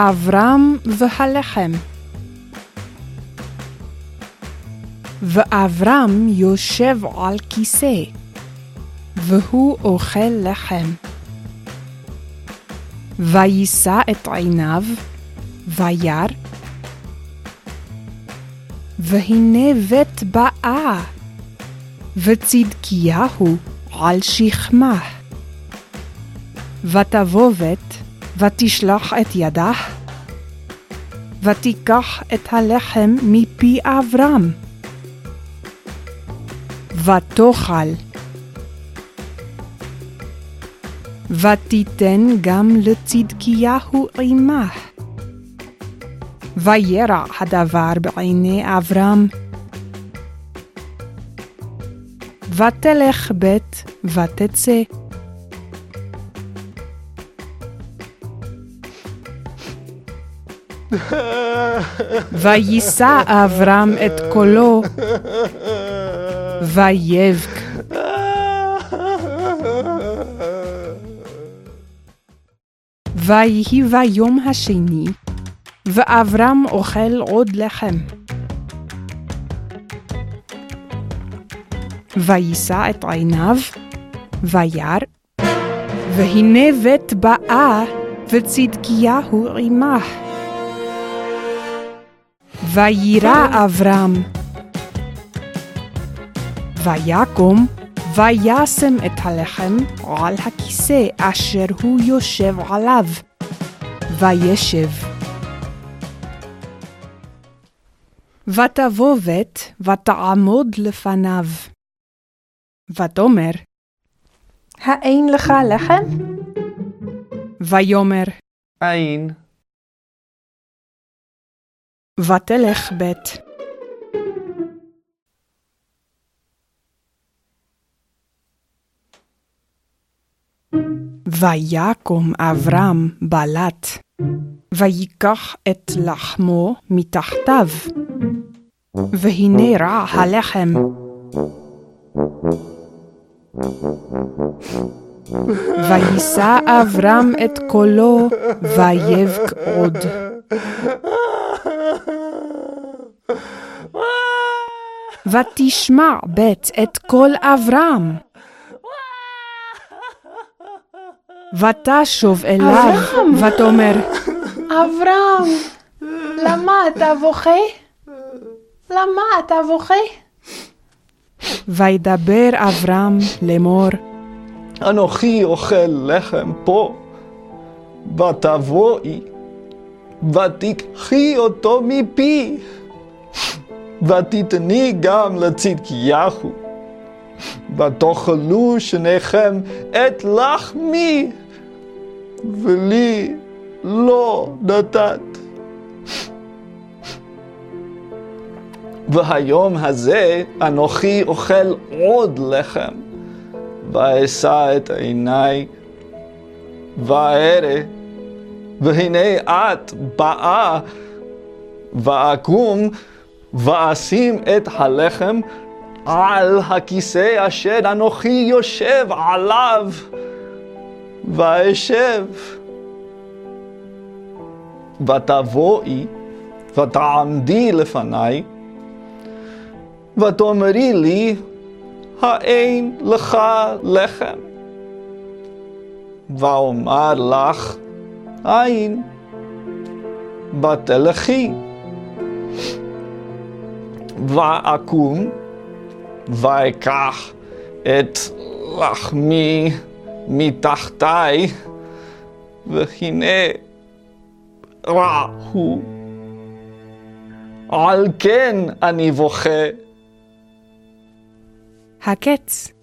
אברהם והלחם. ואברהם יושב על כיסא, והוא אוכל לחם. ויישא את עיניו, וירא, והנה בית באה, וצדקיהו על שכמה. ותבוא בית, ותשלח את ידה, ותיקח את הלחם מפי אברהם, ותאכל. ותיתן גם לצדקיהו עמה. וירע הדבר בעיני אברהם. ותלך בית ותצא. ויישא אברהם את קולו, ויבק. ויהי ביום השני, ואברהם אוכל עוד לחם. ויישא את עיניו, וירא, והנה בית באה, וצדקיהו עמה. ויירא אברהם. ויקום, וישם את הלחם על הכיסא אשר הוא יושב עליו, וישב. ותבוא בית, ותעמוד לפניו. ותאמר, האין לך לחם? ויאמר, אין. ותלך בית. ויקום אברהם בלט, ויקח את לחמו מתחתיו, והנה רע הלחם. ויישא אברהם את קולו, ויבק עוד. ותשמע בית את קול אברהם. ותשוב אליו, ותאמר, אברהם, למה אתה בוכה? למה אתה בוכה? וידבר אברהם לאמור, אנוכי אוכל לחם פה, ותבואי, ותיקחי אותו מפי, ותתני גם לצדקיהו, ותאכלו שניכם את לחמי, ולי לא נתת. והיום הזה אנוכי אוכל עוד לחם, ואשא את עיניי, וארא, והנה את באה, ואקום, ואשים את הלחם על הכיסא אשר אנוכי יושב עליו, ואשב. ותבואי, ותעמדי לפניי, ותאמרי לי, האין לך לחם? ואומר לך, אין. ותלכי. ואקום, ואקח את לחמי מתחתי, והנה רע הוא. על כן אני בוכה. הקץ.